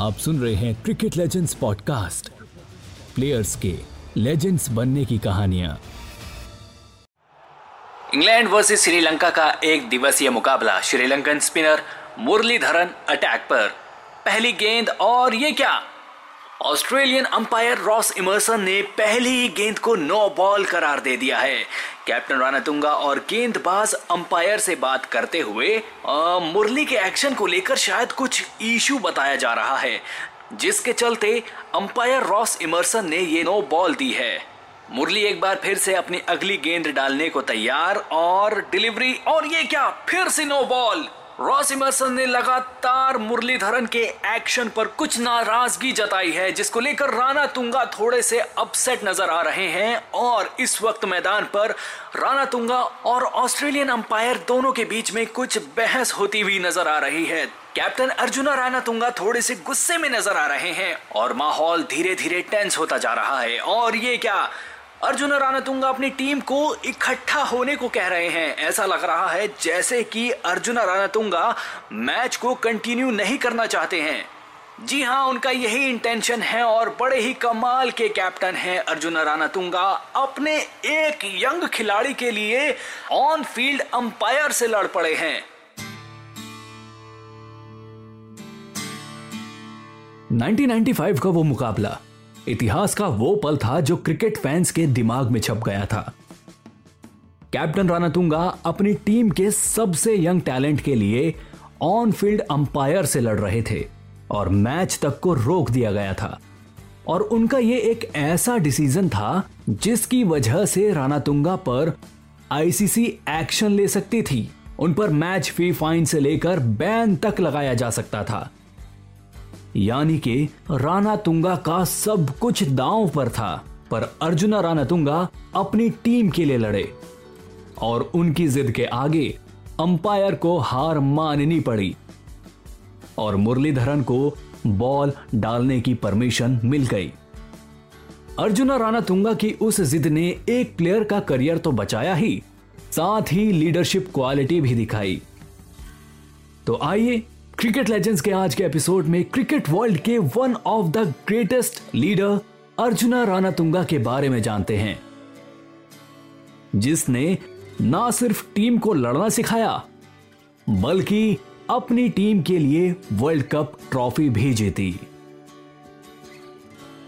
आप सुन रहे हैं क्रिकेट लेजेंड्स पॉडकास्ट प्लेयर्स के लेजेंड्स बनने की कहानियाँ। इंग्लैंड वर्सेस श्रीलंका का एक दिवसीय मुकाबला श्रीलंकन स्पिनर मुरलीधरन अटैक पर। पहली गेंद और ये क्या? ऑस्ट्रेलियन अंपायर रॉस इमर्सन ने पहली ही गेंद को नो बॉल करार दे दिया है। कैप्टन रानातुंगा और गेंदबाज अंपायर से बात करते हुए मुरली के एक्शन को लेकर शायद कुछ इशू बताया जा रहा है, जिसके चलते अंपायर रॉस इमर्सन ने ये नो बॉल दी है। मुरली एक बार फिर से अपनी अगली गेंद डालने को तैयार और डिलीवरी, और ये क्या, फिर से नो बॉल! रॉस इमर्सन ने लगातार मुरलीधरन के एक्शन पर कुछ नाराज़गी जताई है, जिसको लेकर राणा तुंगा थोड़े से अपसेट नज़र आ रहे हैं और इस वक्त मैदान पर राणा तुंगा और ऑस्ट्रेलियन अंपायर दोनों के बीच में कुछ बहस होती हुई नज़र आ रही है। कैप्टन अर्जुना राणा तुंगा थोड़े से गुस्से में नज़र आ रहे हैं और माहौल धीरे धीरे टेंस होता जा रहा है। और ये क्या? अर्जुन रानातुंगा अपनी टीम को इकट्ठा होने को कह रहे हैं। ऐसा लग रहा है जैसे कि अर्जुन रानातुंगा मैच को कंटिन्यू नहीं करना चाहते हैं। जी हाँ उनका यही इंटेंशन है और बड़े ही कमाल के कैप्टन हैं अर्जुन रानातुंगा। अपने एक यंग खिलाड़ी के लिए ऑन फ़ील्ड अंपायर से लड़ पड़े हैं। 1995 का वो मुकाबला। इतिहास का वो पल था जो क्रिकेट फैंस के दिमाग में छप गया था। कैप्टन रानातुंगा अपनी टीम के सबसे यंग टैलेंट के लिए ऑन फ़ील्ड अंपायर से लड़ रहे थे और मैच तक को रोक दिया गया था। और उनका ये एक ऐसा डिसीज़न था जिसकी वजह से रानातुंगा पर आईसीसी एक्शन ले सकती थी। उन पर मैच फ़ी फाइन से लेकर बैन तक लगाया जा सकता था। यानी कि राणा तुंगा का सब कुछ दांव पर था, पर अर्जुना राणा तुंगा अपनी टीम के लिए लड़े और उनकी जिद के आगे अंपायर को हार माननी पड़ी और मुरलीधरन को बॉल डालने की परमिशन मिल गई। अर्जुना राणा तुंगा की उस जिद ने एक प्लेयर का करियर तो बचाया ही, साथ ही लीडरशिप क्वालिटी भी दिखाई। तो आइए क्रिकेट लेजेंड्स के आज के एपिसोड में क्रिकेट वर्ल्ड के one of the greatest leader Arjuna Ranatunga के बारे में जानते हैं। जिसने ना सिर्फ़ टीम को लड़ना सिखाया, बल्कि अपनी टीम के लिए वर्ल्ड कप ट्रॉफी भी जीती।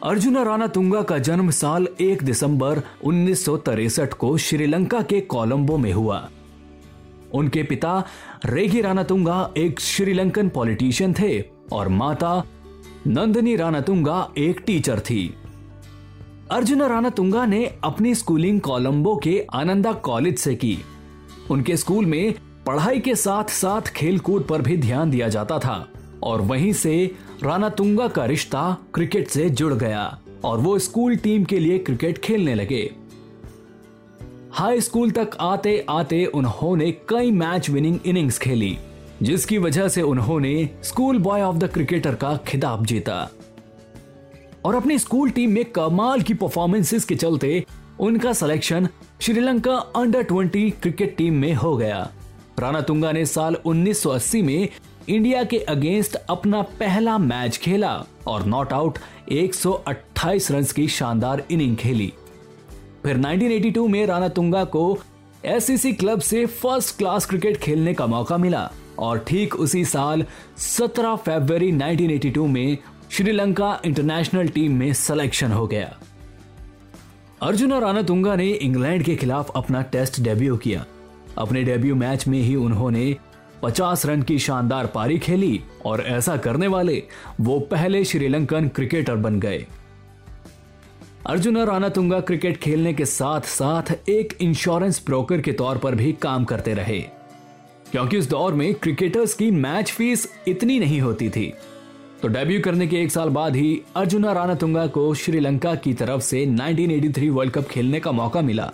अर्जुना रानातुंगा का जन्म साल 1 दिसंबर उन्नीस को श्रीलंका के कोलंबो में हुआ। उनके पिता रेगी रानातुंगा एक श्रीलंकन पॉलिटिशियन थे और माता नंदनी रानातुंगा एक टीचर थी। अर्जुन रानातुंगा ने अपनी स्कूलिंग कोलंबो के आनंदा कॉलेज से की। उनके स्कूल में पढ़ाई के साथ साथ खेलकूद पर भी ध्यान दिया जाता था और वहीं से रानातुंगा का रिश्ता क्रिकेट से जुड़ गया और वो स्कूल टीम के लिए क्रिकेट खेलने लगे। हाई स्कूल तक आते आते उन्होंने कई मैच विनिंग इनिंग्स खेली, जिसकी वजह से उन्होंने school boy of the cricketer का खिताब जीता। और अपनी स्कूल टीम में कमाल की परफॉर्मेंसेस के चलते उनका selection Sri Lanka under 20 cricket team में हो गया। राणा तुंगा ने साल 1980 में इंडिया के अगेंस्ट अपना पहला मैच खेला और नॉट आउट 128 रन की शानदार इनिंग खेली। फिर 1982 में राणा तुंगा को एससीसी क्लब से फ़र्स्ट क्लास क्रिकेट खेलने का मौका मिला और ठीक उसी साल 17 फरवरी 1982 में श्रीलंका इंटरनेशनल टीम में सिलेक्शन हो गया। अर्जुन रानातुंगा ने इंग्लैंड के खिलाफ अपना टेस्ट डेब्यू किया। अपने डेब्यू मैच में ही उन्होंने 50 रन की शानदार पारी खेली और ऐसा करने वाले वो पहले श्रीलंकन क्रिकेटर बन गए। अर्जुन रानातुंगा क्रिकेट खेलने के साथ साथ एक इंश्योरेंस ब्रोकर के तौर पर भी काम करते रहे। क्योंकि उस दौर में क्रिकेटर्स की मैच फ़ीस इतनी नहीं होती थी। तो डेब्यू करने के एक साल बाद ही अर्जुना रानातुंगा को श्रीलंका की तरफ़ से 1983 वर्ल्ड कप खेलने का मौका मिला।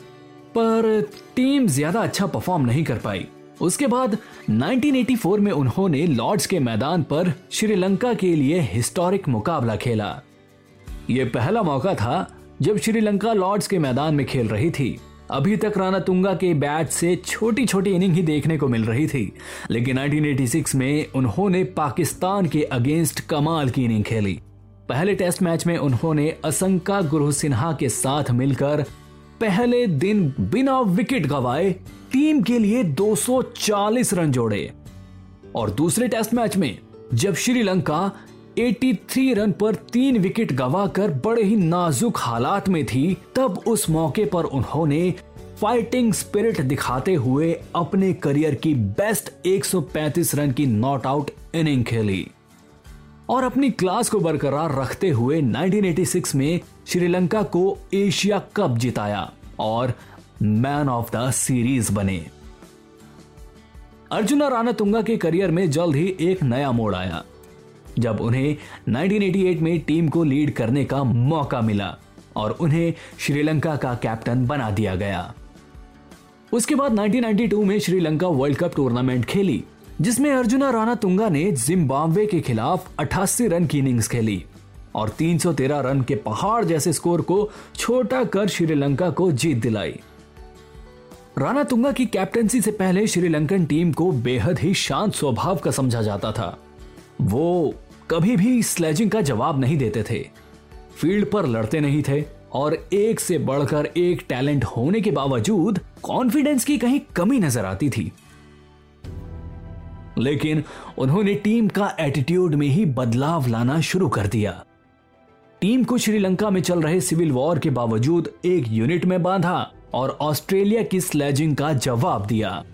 पर टीम ज़्यादा अच्छा परफॉर्म नहीं कर पाई। उसके बाद 1984 में उन्होंने लॉर्ड्स के मैदान पर श्रीलंका के लिए हिस्टोरिक मुकाबला खेला। यह पहला मौका था जब श्रीलंका लॉर्ड्स के मैदान में खेल रही थी, अभी तक राना तुंगा के बैट से छोटी छोटी इनिंग ही देखने को मिल रही थी, लेकिन 1986 में उन्होंने पाकिस्तान के अगेंस्ट कमाल की इनिंग खेली। पहले टेस्ट मैच में उन्होंने असंका गुरु सिन्हा के साथ मिलकर पहले दिन बिना विकेट गवाए टीम के लिए 240 रन जोड़े। और दूसरे टेस्ट मैच में, जब श्रीलंका 83 रन पर तीन विकेट गवाकर बड़े ही नाजुक हालात में थी, तब उस मौके पर उन्होंने फाइटिंग स्पिरिट दिखाते हुए अपने करियर की बेस्ट 135 रन की नॉट आउट इनिंग खेली। और अपनी क्लास को बरकरार रखते हुए 1986 में श्रीलंका को एशिया कप जिताया और मैन ऑफ़ द सीरीज़ बने। अर्जुना राणा तुंगा के करियर में जल्द ही एक नया मोड़ आया। जब उन्हें 1988 में टीम को लीड करने का मौका मिला और उन्हें श्रीलंका का कैप्टन बना दिया गया। उसके बाद 1992 में श्रीलंका वर्ल्ड कप टूर्नामेंट खेली, जिसमें अर्जुना राणा तुंगा ने जिम्बाब्वे के खिलाफ 88 रन की इनिंग्स खेली और 313 रन के पहाड़ जैसे स्कोर को छोटा कर श्रीलंका को जीत दिलाई। राणा तुंगा की कैप्टनसी से पहले श्रीलंकन टीम को बेहद ही शांत स्वभाव का समझा जाता था। वो कभी भी स्लेजिंग का जवाब नहीं देते थे। फ़ील्ड पर लड़ते नहीं थे और एक से बढ़कर एक टैलेंट होने के बावजूद कॉन्फिडेंस की कहीं कमी नज़र आती थी। लेकिन उन्होंने टीम का एटीट्यूड में ही बदलाव लाना शुरू कर दिया। टीम को श्रीलंका में चल रहे सिविल वॉर के बावजूद एक यूनिट में बांधा और ऑस्ट्रेलिया की स्लेजिंग का जवाब दिया।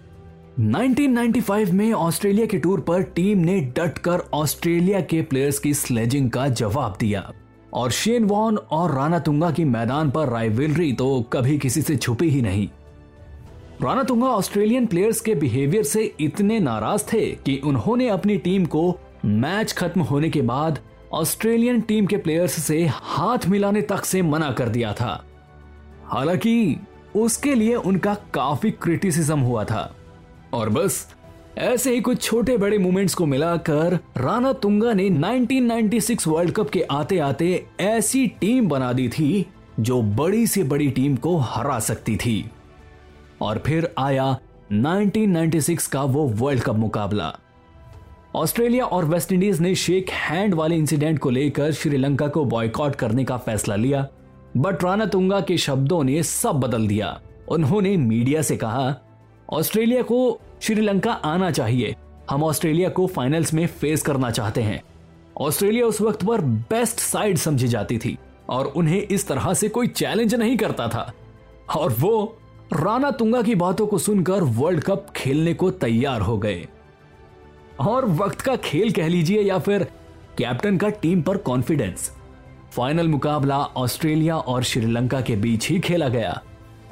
1995 में ऑस्ट्रेलिया के टूर पर टीम ने डटकर ऑस्ट्रेलिया के प्लेयर्स की स्लेजिंग का जवाब दिया। और शेन वॉन और राना तुंगा की मैदान पर राइवलरी तो कभी किसी से छुपी ही नहीं। राना तुंगा ऑस्ट्रेलियन प्लेयर्स के बिहेवियर से इतने नाराज़ थे कि उन्होंने अपनी टीम को मैच खत्म होने के बाद ऑस्ट्रेलियन टीम के प्लेयर्स से हाथ मिलाने तक से मना कर दिया था। हालाँकि उसके लिए उनका काफ़ी क्रिटिसिज्म हुआ था। और बस, ऐसे ही कुछ छोटे बड़े मूवमेंट्स को मिलाकर राणा तुंगा ने 1996 वर्ल्ड कप के आते आते ऐसी टीम बना दी थी जो बड़ी से बड़ी टीम को हरा सकती थी। और फिर आया 1996 का वो वर्ल्ड कप मुकाबला। ऑस्ट्रेलिया और वेस्ट इंडीज ने शेक हैंड वाले इंसिडेंट को लेकर श्रीलंका को बॉयकॉट करने का फैसला लिया, बट राणा तुंगा के शब्दों ने सब बदल दिया। उन्होंने मीडिया से कहा ऑस्ट्रेलिया को श्रीलंका आना चाहिए। हम ऑस्ट्रेलिया को फाइनल्स में फेस करना चाहते हैं। ऑस्ट्रेलिया उस वक्त पर बेस्ट साइड समझी जाती थी और उन्हें इस तरह से कोई चैलेंज नहीं करता था। और वो राणा तुंगा की बातों को सुनकर वर्ल्ड कप खेलने को तैयार हो गए। और वक्त का खेल कह लीजिए या फिर कैप्टन का टीम पर कॉन्फिडेंस फाइनल मुकाबला ऑस्ट्रेलिया और श्रीलंका के बीच ही खेला गया।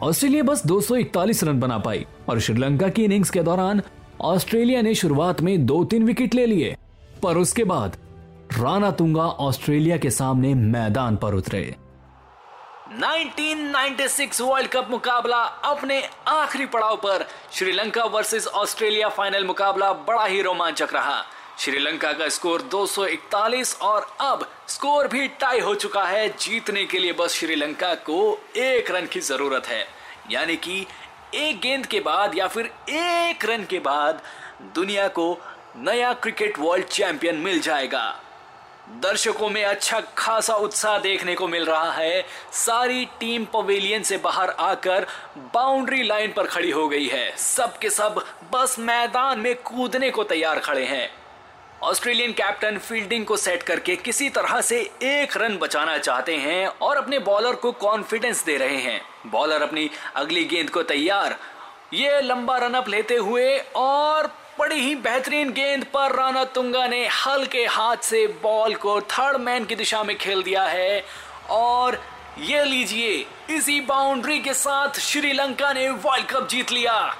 ऑस्ट्रेलिया बस 241 रन बना पाई और श्रीलंका की इनिंग्स के दौरान ऑस्ट्रेलिया ने शुरुआत में दो तीन विकेट ले लिए। पर उसके बाद राणा तुंगा ऑस्ट्रेलिया के सामने मैदान पर उतरे। 1996 वर्ल्ड कप मुकाबला अपने आखिरी पड़ाव पर श्रीलंका वर्सेस ऑस्ट्रेलिया फाइनल मुकाबला बड़ा ही रोमांचक रहा। श्रीलंका का स्कोर 241 और अब स्कोर भी टाई हो चुका है। जीतने के लिए बस श्रीलंका को एक रन की ज़रूरत है। यानी कि एक गेंद के बाद या फिर एक रन के बाद दुनिया को नया क्रिकेट वर्ल्ड चैंपियन मिल जाएगा। दर्शकों में अच्छा खासा उत्साह देखने को मिल रहा है। सारी टीम पवेलियन से बाहर आकर बाउंड्री लाइन पर खड़ी हो गई है। सब के सब बस मैदान में कूदने को तैयार खड़े हैं। ऑस्ट्रेलियन कैप्टन फील्डिंग को सेट करके किसी तरह से एक रन बचाना चाहते हैं और अपने बॉलर को कॉन्फिडेंस दे रहे हैं। बॉलर अपनी अगली गेंद को तैयार। ये लंबा रन अप लेते हुए और बड़ी ही बेहतरीन गेंद पर राना तुंगा ने हल्के हाथ से बॉल को थर्ड मैन की दिशा में खेल दिया है। और ये लीजिए, इसी बाउंड्री के साथ श्रीलंका ने वर्ल्ड कप जीत लिया।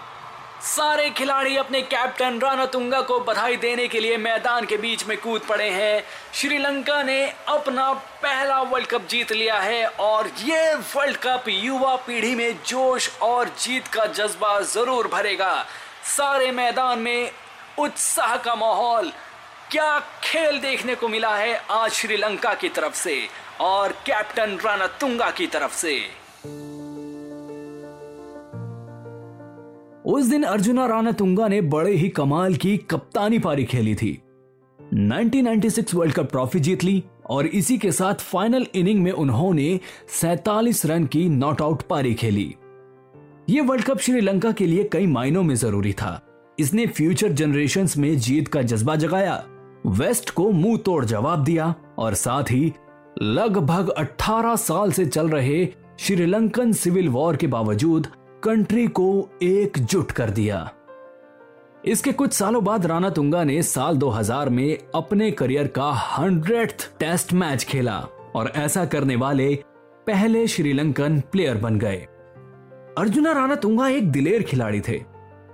सारे खिलाड़ी अपने कैप्टन रानातुंगा को बधाई देने के लिए मैदान के बीच में कूद पड़े हैं। श्रीलंका ने अपना पहला वर्ल्ड कप जीत लिया है और ये वर्ल्ड कप युवा पीढ़ी में जोश और जीत का जज्बा ज़रूर भरेगा। सारे मैदान में उत्साह का माहौल, क्या खेल देखने को मिला है आज श्रीलंका की तरफ़ से और कैप्टन रानातुंगा की तरफ़ से। उस दिन अर्जुना राणा तुंगा ने बड़े ही कमाल की कप्तानी पारी खेली थी। 1996 वर्ल्ड कप ट्रॉफी जीत ली और इसी के साथ फाइनल इनिंग में उन्होंने 47 रन की नॉट आउट पारी खेली। यह वर्ल्ड कप श्रीलंका के लिए कई मायनों में ज़रूरी था। इसने फ्यूचर जनरेशन में जीत का जज्बा जगाया, वेस्ट को मुँह तोड़ जवाब दिया और साथ ही लगभग 18 साल से चल रहे श्रीलंकन सिविल वॉर के बावजूद कंट्री को एकजुट कर दिया। इसके कुछ सालों बाद राणा तुंगा ने साल 2000 में अपने करियर का हंड्रेड टेस्ट मैच खेला और ऐसा करने वाले पहले श्रीलंकन प्लेयर बन गए। अर्जुना, राणा तुंगा एक दिलेर खिलाड़ी थे।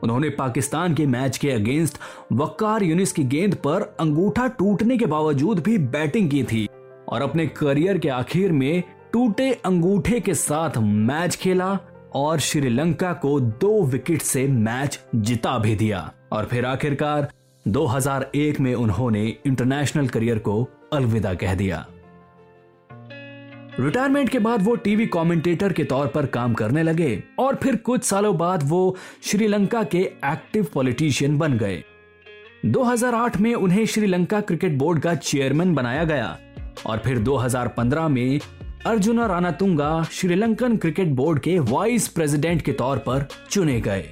उन्होंने पाकिस्तान के मैच के अगेंस्ट वक्कार यूनिस की गेंद पर अंगूठा टूटने के बावजूद भी बैटिंग की थी और अपने करियर के आखिर में टूटे अंगूठे के साथ मैच खेला और श्रीलंका को दो विकेट से मैच जिता भी दिया। और फिर आखिरकार 2001 में उन्होंने इंटरनेशनल करियर को अलविदा कह दिया। रिटायरमेंट के बाद वो टीवी कमेंटेटर के तौर पर काम करने लगे और फिर कुछ सालों बाद वो श्रीलंका के एक्टिव पॉलिटिशियन बन गए। 2008 में उन्हें श्रीलंका क्रिकेट बोर्ड का चेयरमैन बनाया गया और फिर 2015 में अर्जुना रानातुंगा श्रीलंकन क्रिकेट बोर्ड के वाइस प्रेसिडेंट के तौर पर चुने गए।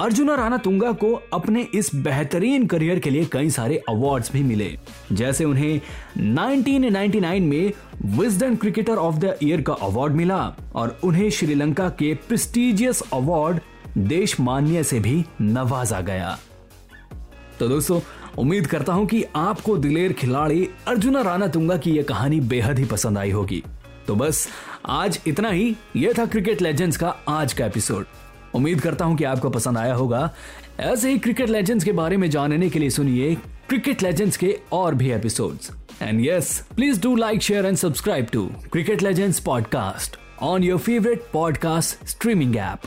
अर्जुना रानातुंगा को अपने इस बेहतरीन करियर के लिए कई सारे अवार्ड्स भी मिले, जैसे उन्हें 1999 में Wisden cricketer of the year का अवार्ड मिला और उन्हें श्रीलंका के प्रेस्टिजियस अवार्ड देश मान्य से भी नवाजा गया। तो दोस्तों उम्मीद करता हूँ कि आपको दिलेर खिलाड़ी अर्जुना राणा तुंगा की यह कहानी बेहद ही पसंद आई होगी। तो बस, आज इतना ही। यह था क्रिकेट लेजेंड्स का आज का एपिसोड। उम्मीद करता हूँ कि आपको पसंद आया होगा। ऐसे ही क्रिकेट लेजेंड्स के बारे में जानने के लिए सुनिए क्रिकेट लेजेंड्स के और भी episodes. And yes please do like share and subscribe to cricket legends podcast on your favourite podcast streaming app